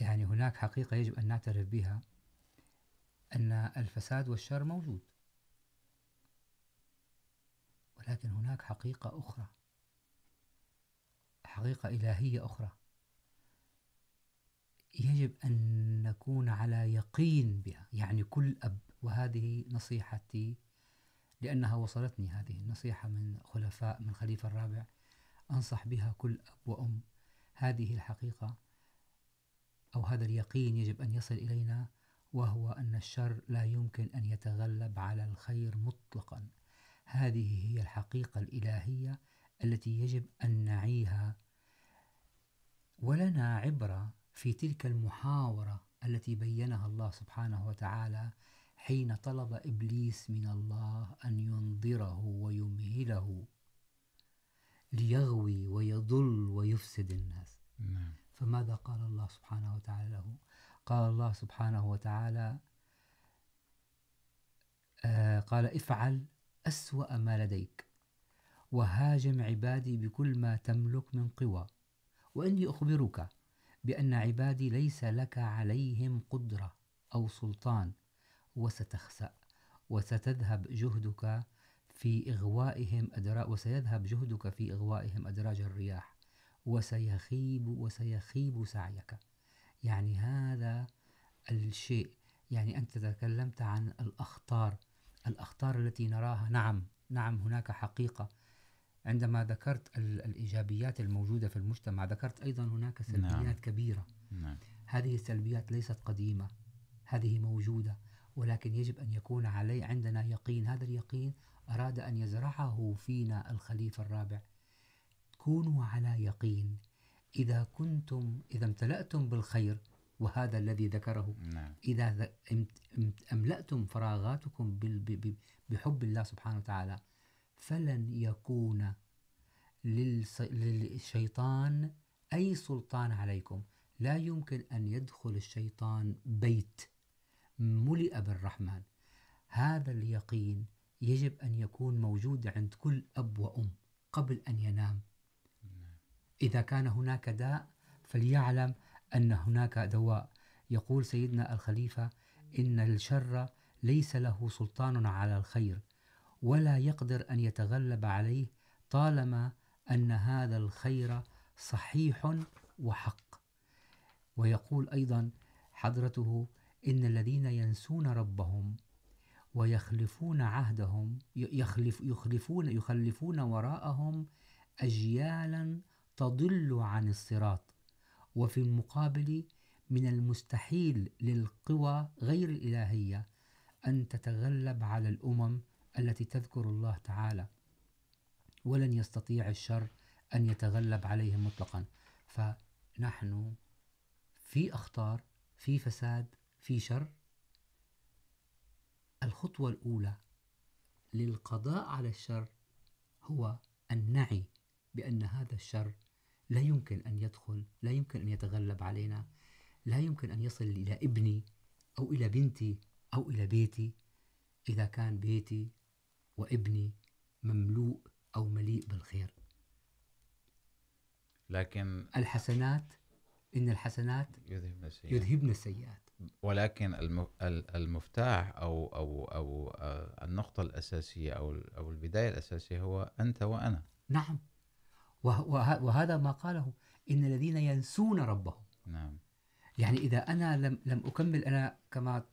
يعني هناك حقيقة يجب أن نعترف بها، أن الفساد والشر موجود. ولكن هناك حقيقة أخرى، حقيقة إلهية أخرى. يجب أن نكون على يقين بها، يعني كل أب. وهذه نصيحتي لأنها وصلتني. هذه النصيحة من خلفاء، من خليفة الرابع. أنصح بها كل أب وأم. هذه الحقيقة أو هذا اليقين يجب أن يصل إلينا، وهو أن الشر لا يمكن أن يتغلب على الخير مطلقا. هذه هي الحقيقة الإلهية التي يجب أن نعيها. ولنا عبرة في تلك المحاورة التي بينها الله سبحانه وتعالى حين طلب إبليس من الله أن ينظره ويمهله ليغوي ويضل ويفسد الناس. نعم. فماذا قال الله سبحانه وتعالى له؟ قال الله سبحانه وتعالى قال افعل أسوأ ما لديك، وهاجم عبادي بكل ما تملك من قوى، وإني أخبرك بأن عبادي ليس لك عليهم قدرة أو سلطان، وستخسأ، وستذهب جهدك في إغوائهم أدراج، وسيذهب جهدك في إغوائهم أدراج الرياح. وسيخيب وسيخيب سعيك. يعني هذا الشيء. يعني أنت تكلمت عن الأخطار. الأخطار التي نراها. نعم. نعم هناك حقيقة. عندما ذكرت الإيجابيات الموجودة في المجتمع ذكرت أيضا هناك سلبيات نعم. كبيرة. نعم. هذه السلبيات ليست قديمة. هذه موجودة. ولكن يجب أن يكون علي عندنا يقين. هذا اليقين أراد أن يزرعه فينا الخليفة الرابع. كونوا على يقين إذا كنتم إذا امتلأتم بالخير وهذا الذي ذكره. نعم. إذا أملأتم فراغاتكم بحب الله سبحانه وتعالى فلن يكون للشيطان أي سلطان عليكم. لا يمكن أن يدخل الشيطان بيت ملئ بالرحمن. هذا اليقين يجب أن يكون موجود عند كل أب وأم قبل أن ينام. إذا كان هناك داء فليعلم أن هناك دواء. يقول سيدنا الخليفة، إن الشر ليس له سلطان على الخير، ولا يقدر أن يتغلب عليه طالما أن هذا الخير صحيح وحق. ويقول أيضا حضرته، إن الذين ينسون ربهم ويخلفون عهدهم، يخلف، يخلفون يخلفون وراءهم أجيالا تضل عن الصراط، وفي المقابل من المستحيل للقوى غير الإلهية أن تتغلب على الأمم التي تذكر الله تعالى. ولن يستطيع الشر أن يتغلب عليهم مطلقا. فنحن في أخطار، في فساد، في شر. الخطوة الأولى للقضاء على الشر هو أن نعي بأن هذا الشر لا يمكن أن يدخل لا يمكن أن يتغلب علينا لا يمكن أن يصل إلى ابني أو إلى بنتي أو إلى بيتي إذا كان بيتي وابني مملوء أو مليء بالخير. لكن الحسنات إن الحسنات يذهب السيئات. يذهبن السيئات. ولكن الم- ال- المفتاح او او او آه، النقطه الاساسيه او ال- او البدايه الاساسيه هو انت وانا نعم. وهذا ما قاله. إن الذين ينسون ربهم. نعم. يعني إذا أنا لم لم أكمل أنا كما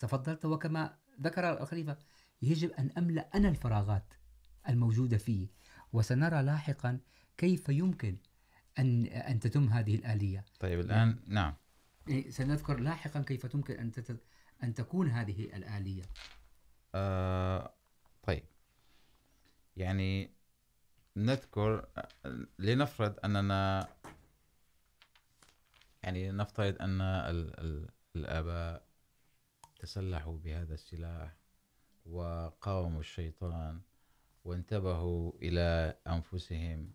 تفضلت وكما ذكر الخليفة يجب أن أملأ أنا الفراغات الموجودة فيه وسنرى لاحقا كيف يمكن أن أن تتم هذه الآلية. طيب الان نعم. سنذكر لاحقا كيف يمكن أن تت... أن تكون هذه الآلية. آه طيب. يعني نذكر، لنفرض اننا يعني نفترض ان ال ال الاباء تسلحوا بهذا السلاح وقاوموا الشيطان وانتبهوا الى انفسهم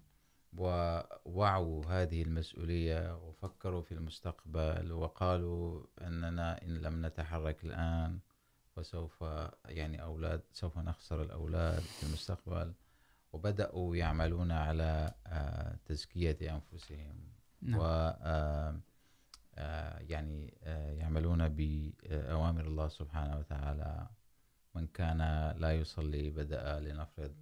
ووعوا هذه المسؤوليه وفكروا في المستقبل وقالوا اننا ان لم نتحرك الان وسوف، يعني أولاد، سوف نخسر الأولاد في المستقبل. وبدأوا يعملون على تزكية أنفسهم نعم. و يعني يعملون بأوامر الله سبحانه وتعالى. من كان لا يصلي بدأ لنفرض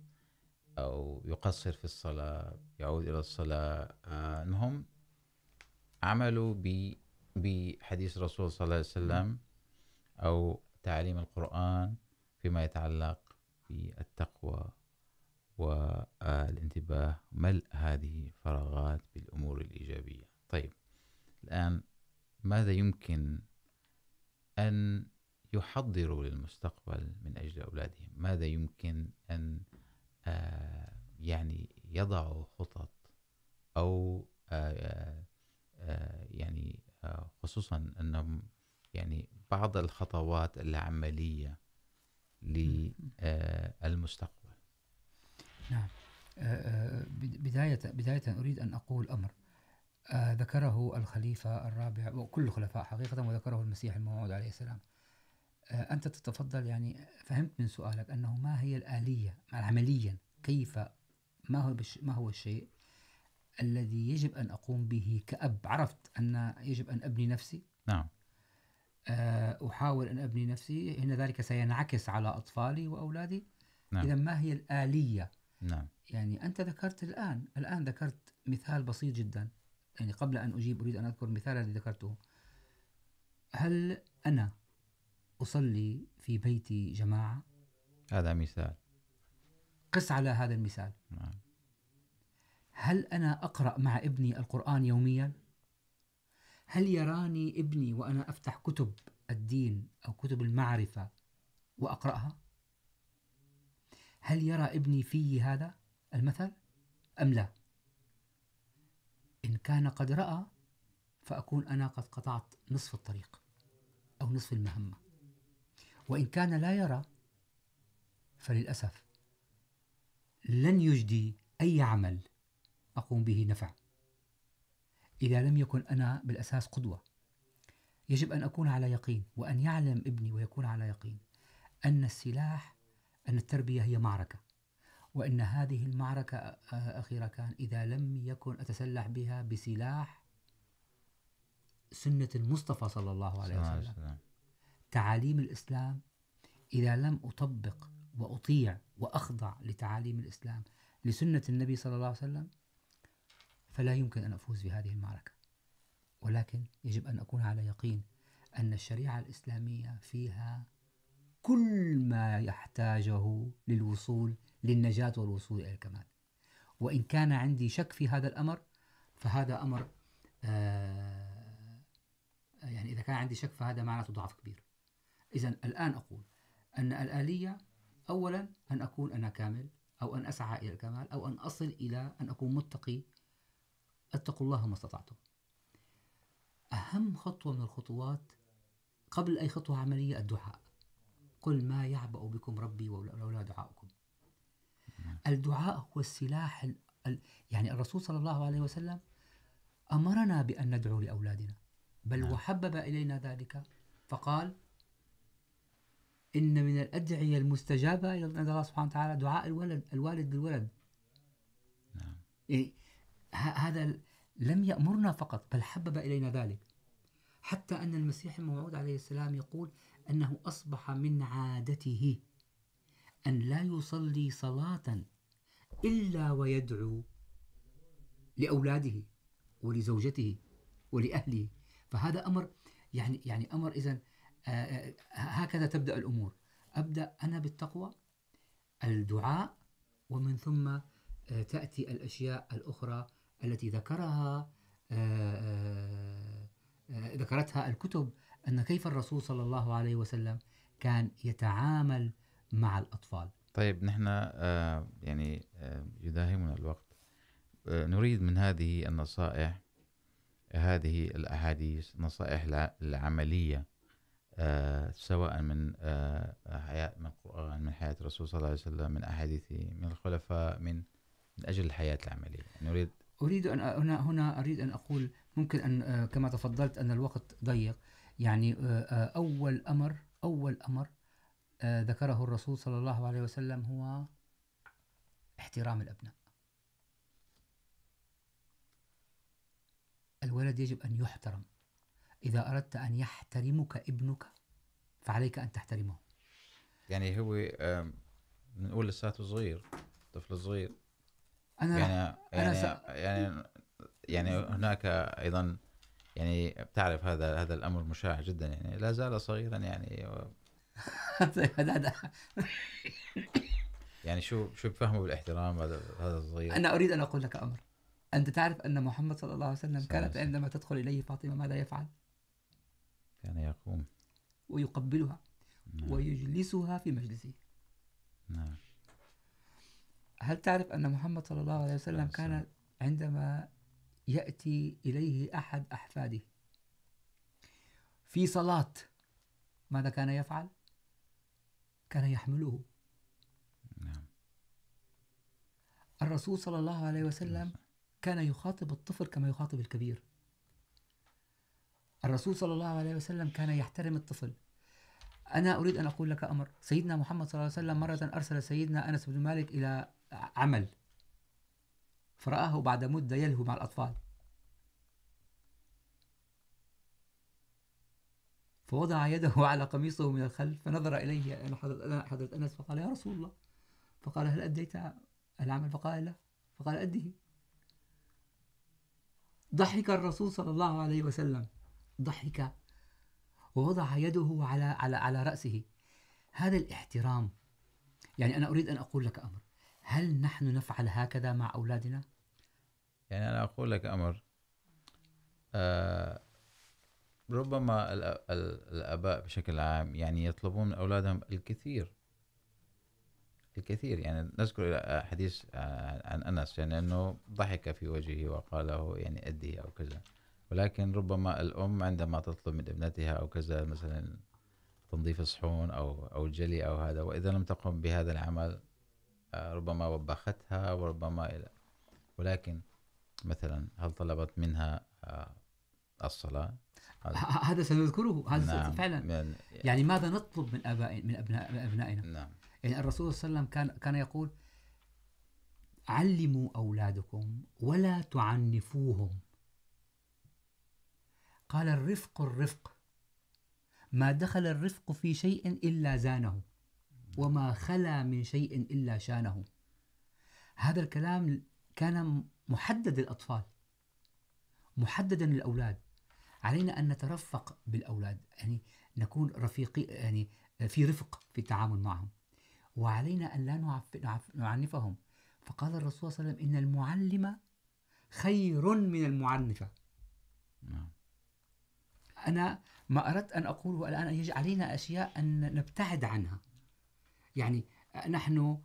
أو يقصر في الصلاة يعود إلى الصلاة. أنهم عملوا ب- بحديث الرسول صلى الله عليه وسلم أو تعليم القرآن فيما يتعلق بالتقوى. والانتباه ملء هذه فراغات بالأمور الإيجابية. طيب الآن ماذا يمكن أن يحضروا للمستقبل من أجل أولادهم؟ ماذا يمكن أن يعني يضعوا خطط أو يعني خصوصا أنهم يعني بعض الخطوات العملية للمستقبل. نعم. بداية بداية أريد أن أقول أمر. ذكره الخليفة الرابع وكل الخلفاء حقيقة وذكره المسيح الموعود عليه السلام. أنت تتفضل يعني فهمت من سؤالك أنه ما هي الآلية عمليا كيف ما هو ما هو الشيء الذي يجب أن أقوم به كأب؟ عرفت أن يجب أن أبني نفسي؟ نعم. أحاول أن أبني نفسي إن ذلك سينعكس على أطفالي وأولادي؟ نعم. إذا ما هي الآلية نعم. يعني أنت ذكرت الآن الآن ذكرت مثال بسيط جدا. يعني قبل أن أجيب أريد أن أذكر المثال الذي ذكرته. هل أنا أصلي في بيتي جماعة؟ هذا مثال. قس على هذا المثال. نعم. هل أنا أقرأ مع ابني القرآن يوميا؟ هل يراني ابني وأنا أفتح كتب الدين أو كتب المعرفة وأقرأها؟ هل يرى ابني في هذا المثل أم لا؟ إن كان قد رأى فأكون أنا قد قطعت نصف الطريق أو نصف المهمة. وإن كان لا يرى فللأسف لن يجدي أي عمل أقوم به نفع. إذا لم يكن أنا بالأساس قدوة، يجب أن أكون على يقين وأن يعلم ابني ويكون على يقين أن السلاح أن التربية هي معركة وأن هذه المعركة أخيرا كان إذا لم يكن أتسلح بها بسلاح سنة المصطفى صلى الله عليه وسلم. تعاليم الإسلام إذا لم أطبق وأطيع وأخضع لتعاليم الإسلام لسنة النبي صلى الله عليه وسلم فلا يمكن أن أفوز بهذه المعركة. ولكن يجب أن أكون على يقين أن الشريعة الإسلامية فيها كل ما يحتاجه للوصول للنجاة والوصول إلى الكمال. وإن كان عندي شك في هذا الأمر، فهذا أمر، آه، يعني إذا كان عندي شك، فهذا معناته ضعف كبير. إذا الآن أقول أن الآلية أولا أن أكون أنا كامل، أو أن أسعى إلى الكمال، أو أن أصل إلى أن أكون متقي، اتقوا الله ما استطعتم. أهم خطوة من الخطوات قبل أي خطوة عملية الدعاء. قل ما يعبأ بكم ربي ولولا دعاؤكم. الدعاء هو السلاح ال... ال... يعني الرسول صلى الله عليه وسلم أمرنا بأن ندعو لأولادنا. بل وحبب إلينا ذلك. فقال إن من الأدعية المستجابة عند الله سبحانه وتعالى دعاء الولد الوالد بالولد. نعم. يعني هذا لم يأمرنا فقط بل حبب إلينا ذلك. حتى أن المسيح الموعود عليه السلام يقول أنه أصبح من عادته أن لا يصلي صلاة إلا ويدعو لأولاده ولزوجته ولأهله. فهذا أمر يعني يعني أمر إذن هكذا تبدأ الأمور. أبدأ أنا بالتقوى، الدعاء، ومن ثم تأتي الأشياء الأخرى التي ذكرها ذكرتها الكتب أن كيف الرسول صلى الله عليه وسلم كان يتعامل مع الأطفال؟ طيب نحن يعني يداهمنا الوقت. نريد من هذه النصائح هذه الأحاديث نصائح العملية سواء من حياة من القرآن من حياة الرسول صلى الله عليه وسلم من أحاديثه من الخلفاء من من أجل الحياة العملية. نريد أريد أن هنا هنا أريد أن أقول ممكن أن كما تفضلت أن الوقت ضيق. يعني أول أمر أول أمر ذكره الرسول صلى الله عليه وسلم هو احترام الأبناء. الولد يجب أن يحترم. إذا أردت أن يحترمك ابنك فعليك أن تحترمه. يعني هو نقول لساته صغير طفل صغير. أنا يعني يعني أنا س... يعني يعني هناك أيضا يعني بتعرف هذا هذا الأمر مشاع جدا يعني. لا زال صغيرا يعني. و... يعني شو شو بفهمه بالاحترام هذا هذا الصغير؟ أنا أريد أن أقول لك أمر. أنت تعرف أن محمد صلى الله عليه وسلم كانت عندما تدخل إليه فاطمة ماذا يفعل؟ كان يقوم. ويقبلها. نعم. ويجلسها في مجلسه. نعم. هل تعرف أن محمد صلى الله عليه وسلم كان عندما يأتي إليه أحد أحفاده. في صلاة ماذا كان يفعل؟ كان يحمله. نعم. الرسول صلى الله عليه وسلم كان يخاطب الطفل كما يخاطب الكبير. الرسول صلى الله عليه وسلم كان يحترم الطفل. أنا أريد أن أقول لك أمر. سيدنا محمد صلى الله عليه وسلم مرة أرسل سيدنا أنس بن مالك إلى عمل. فرآه بعد مدة يلهو مع الأطفال. فوضع يده على قميصه من الخلف، فنظر إليه حضرة أنس فقال، يا رسول الله. فقال، هل أديت العمل؟ فقال لا فقال، أده. ضحك الرسول صلى الله عليه وسلم. ضحك. ووضع يده على على على رأسه. هذا الاحترام. يعني أنا أريد أن أقول لك أمر. هل نحن نفعل هكذا مع أولادنا؟ يعني أنا أقول لك أمر. ربما الآباء بشكل عام يعني يطلبون من أولادهم الكثير. الكثير يعني نذكر حديث عن أنس يعني أنه ضحك في وجهه وقال له يعني أدي أو كذا. ولكن ربما الأم عندما تطلب من ابنتها أو كذا مثلا تنظيف الصحون أو أو الجلي أو هذا، وإذا لم تقم بهذا العمل ربما وبختها وربما إلى. ولكن مثلا هل طلبت منها الصلاة؟ هذا. سنذكره. هذا نعم. فعلا. يعني ماذا نطلب من اباء من ابناء ابنائنا نعم. يعني الرسول صلى الله عليه وسلم كان كان يقول علموا اولادكم ولا تعنفوهم. قال الرفق الرفق. ما دخل الرفق في شيء الا زانه وما خلا من شيء الا شانه. هذا الكلام كان محدد للاطفال محددا للاولاد علينا ان نترفق بالاولاد يعني نكون رفيقي يعني في رفق في التعامل معهم. وعلينا ان لا نعنفهم. فقال الرسول صلى الله عليه وسلم ان المعلم خير من المعنفه نعم. انا ما اردت ان اقوله الان يجب علينا اشياء ان نبتعد عنها. يعني نحن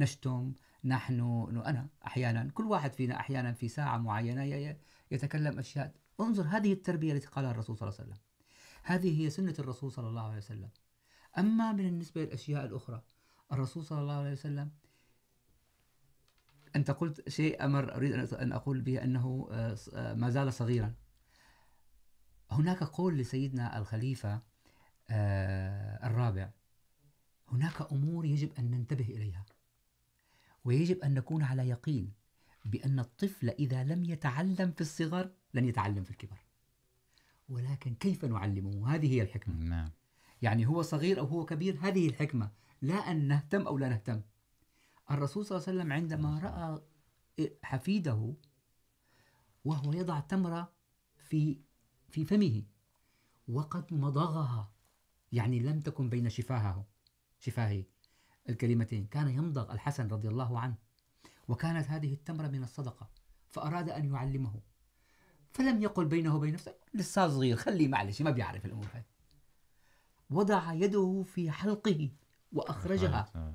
نشتم نحن ن- انا احيانا كل واحد فينا احيانا في ساعه معينه يتكلم اشياء انظر، هذه التربيه التي قالها الرسول صلى الله عليه وسلم. هذه هي سنه الرسول صلى الله عليه وسلم. اما من النسبه للاشياء الاخرى الرسول صلى الله عليه وسلم انت قلت شيء امر اريد ان أن اقول به انه ما زال صغيرا. هناك قول لسيدنا الخليفه الرابع. هناك امور يجب ان ننتبه اليها ويجب ان نكون على يقين بان الطفل اذا لم يتعلم في الصغر لن يتعلم في الكبر. ولكن كيف نعلمه؟ هذه هي الحكمه نعم. يعني هو صغير او هو كبير هذه الحكمه لا ان نهتم او لا نهتم. الرسول صلى الله عليه وسلم عندما راى حفيده وهو يضع تمره في في فمه وقد مضغها. يعني لم تكن بين شفاهه شفاهه. الكلمتين. كان يمضغ الحسن رضي الله عنه وكانت هذه التمرة من الصدقة فأراد أن يعلمه. فلم يقل بينه وبين نفسه لسه صغير خليه معلش ما بيعرف الأمور هاي وضع يده في حلقه وأخرجها.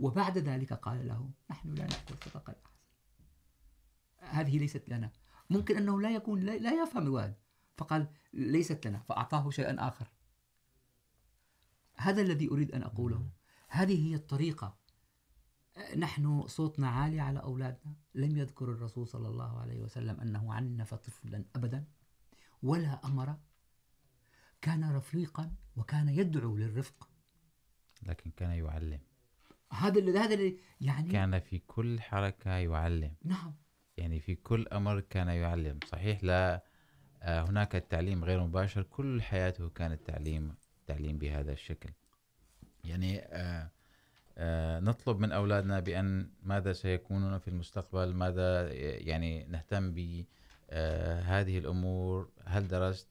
وبعد ذلك قال له نحن لا نأكل صدقة الأحسن. هذه ليست لنا. ممكن أنه لا يكون لا, لا يفهم الولد فقال ليست لنا. فأعطاه شيئا آخر. هذا الذي أريد أن أقوله. هذه هي الطريقة. نحن صوتنا عالي على أولادنا. لم يذكر الرسول صلى الله عليه وسلم أنه عنف طفلا أبدا ولا أمر. كان رفيقا وكان يدعو للرفق. لكن كان يعلم. هذا اللي هذا اللي يعني كان في كل حركة يعلم. نعم. يعني في كل أمر كان يعلم. صحيح لا هناك التعليم غير مباشر. كل حياته كان التعليم تعليم بهذا الشكل. يعني نطلب من أولادنا بأن ماذا سيكونون في المستقبل ماذا يعني نهتم بهذه الأمور هل درست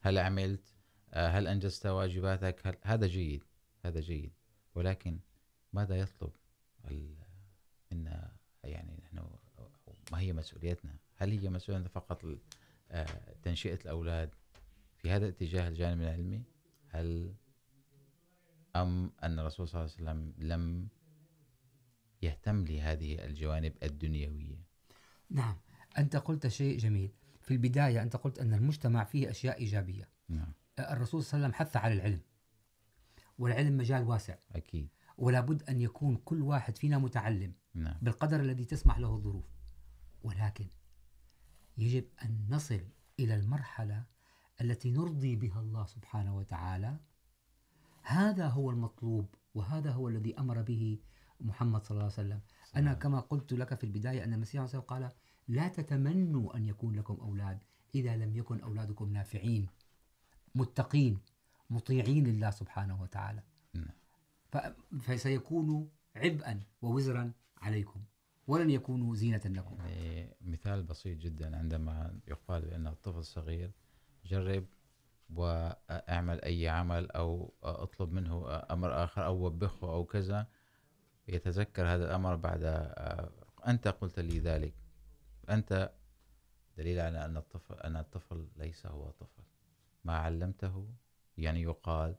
هل عملت هل أنجزت واجباتك هل هذا جيد هذا جيد. ولكن ماذا يطلب منا يعني نحن ما هي مسؤوليتنا؟ هل هي مسؤوليتنا فقط ال- آه، تنشئة الأولاد في هذا الاتجاه الجانب العلمي؟ هل أم أن الرسول صلى الله عليه وسلم لم يهتم لهذه الجوانب الدنيوية؟ نعم. أنت قلت شيء جميل. في البداية أنت قلت أن المجتمع فيه أشياء إيجابية. نعم. الرسول صلى الله عليه وسلم حث على العلم. والعلم مجال واسع. أكيد. ولا بد أن يكون كل واحد فينا متعلم. نعم. بالقدر الذي تسمح له الظروف. ولكن يجب أن نصل إلى المرحلة التي نرضي بها الله سبحانه وتعالى هذا هو المطلوب وهذا هو الذي أمر به محمد صلى الله عليه وسلم. أنا كما قلت لك في البداية أن المسيح صلى الله عليه وسلم قال لا تتمنوا أن يكون لكم أولاد إذا لم يكن أولادكم نافعين متقين مطيعين لله سبحانه وتعالى. فسيكون عبئا ووزرا عليكم ولن يكونوا زينة لكم. يعني مثال بسيط جدا عندما يقال بأن الطفل الصغير جرب واعمل أي عمل أو اطلب منه أمر آخر أو وبخه أو كذا يتذكر هذا الأمر بعد أنت قلت لي ذلك. أنت دليل على أن الطفل أن الطفل ليس هو طفل. ما علمته يعني يقال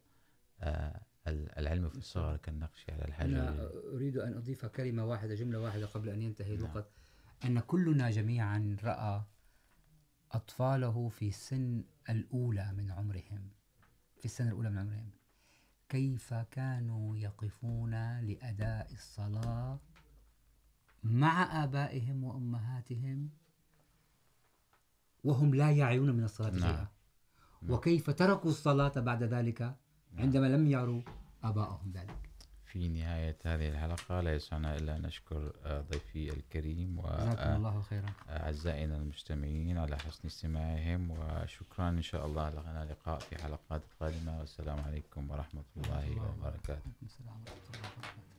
العلم في الصغر كالنقش على الحجر. أنا أريد أن أضيف كلمة واحدة جملة واحدة قبل أن ينتهي. الوقت. أن كلنا جميعا رأى أطفاله في السن الأولى من عمرهم في السنة الأولى من عمرهم. كيف كانوا يقفون لأداء الصلاة مع آبائهم وأمهاتهم وهم لا يعيون من الصلاة نعم. شيئا؟ وكيف تركوا الصلاة بعد ذلك عندما لم يروا آباءهم ذلك؟ في نهاية هذه الحلقة لا يسعنا إلا نشكر ضيفي الكريم جزاكم الله خيرا. وأعزائنا المستمعين على حسن استماعهم وشكرا إن شاء الله لنا لقاء في حلقات قادمة. والسلام عليكم ورحمة الله وبركاته السلام ورحمة الله وبركاته.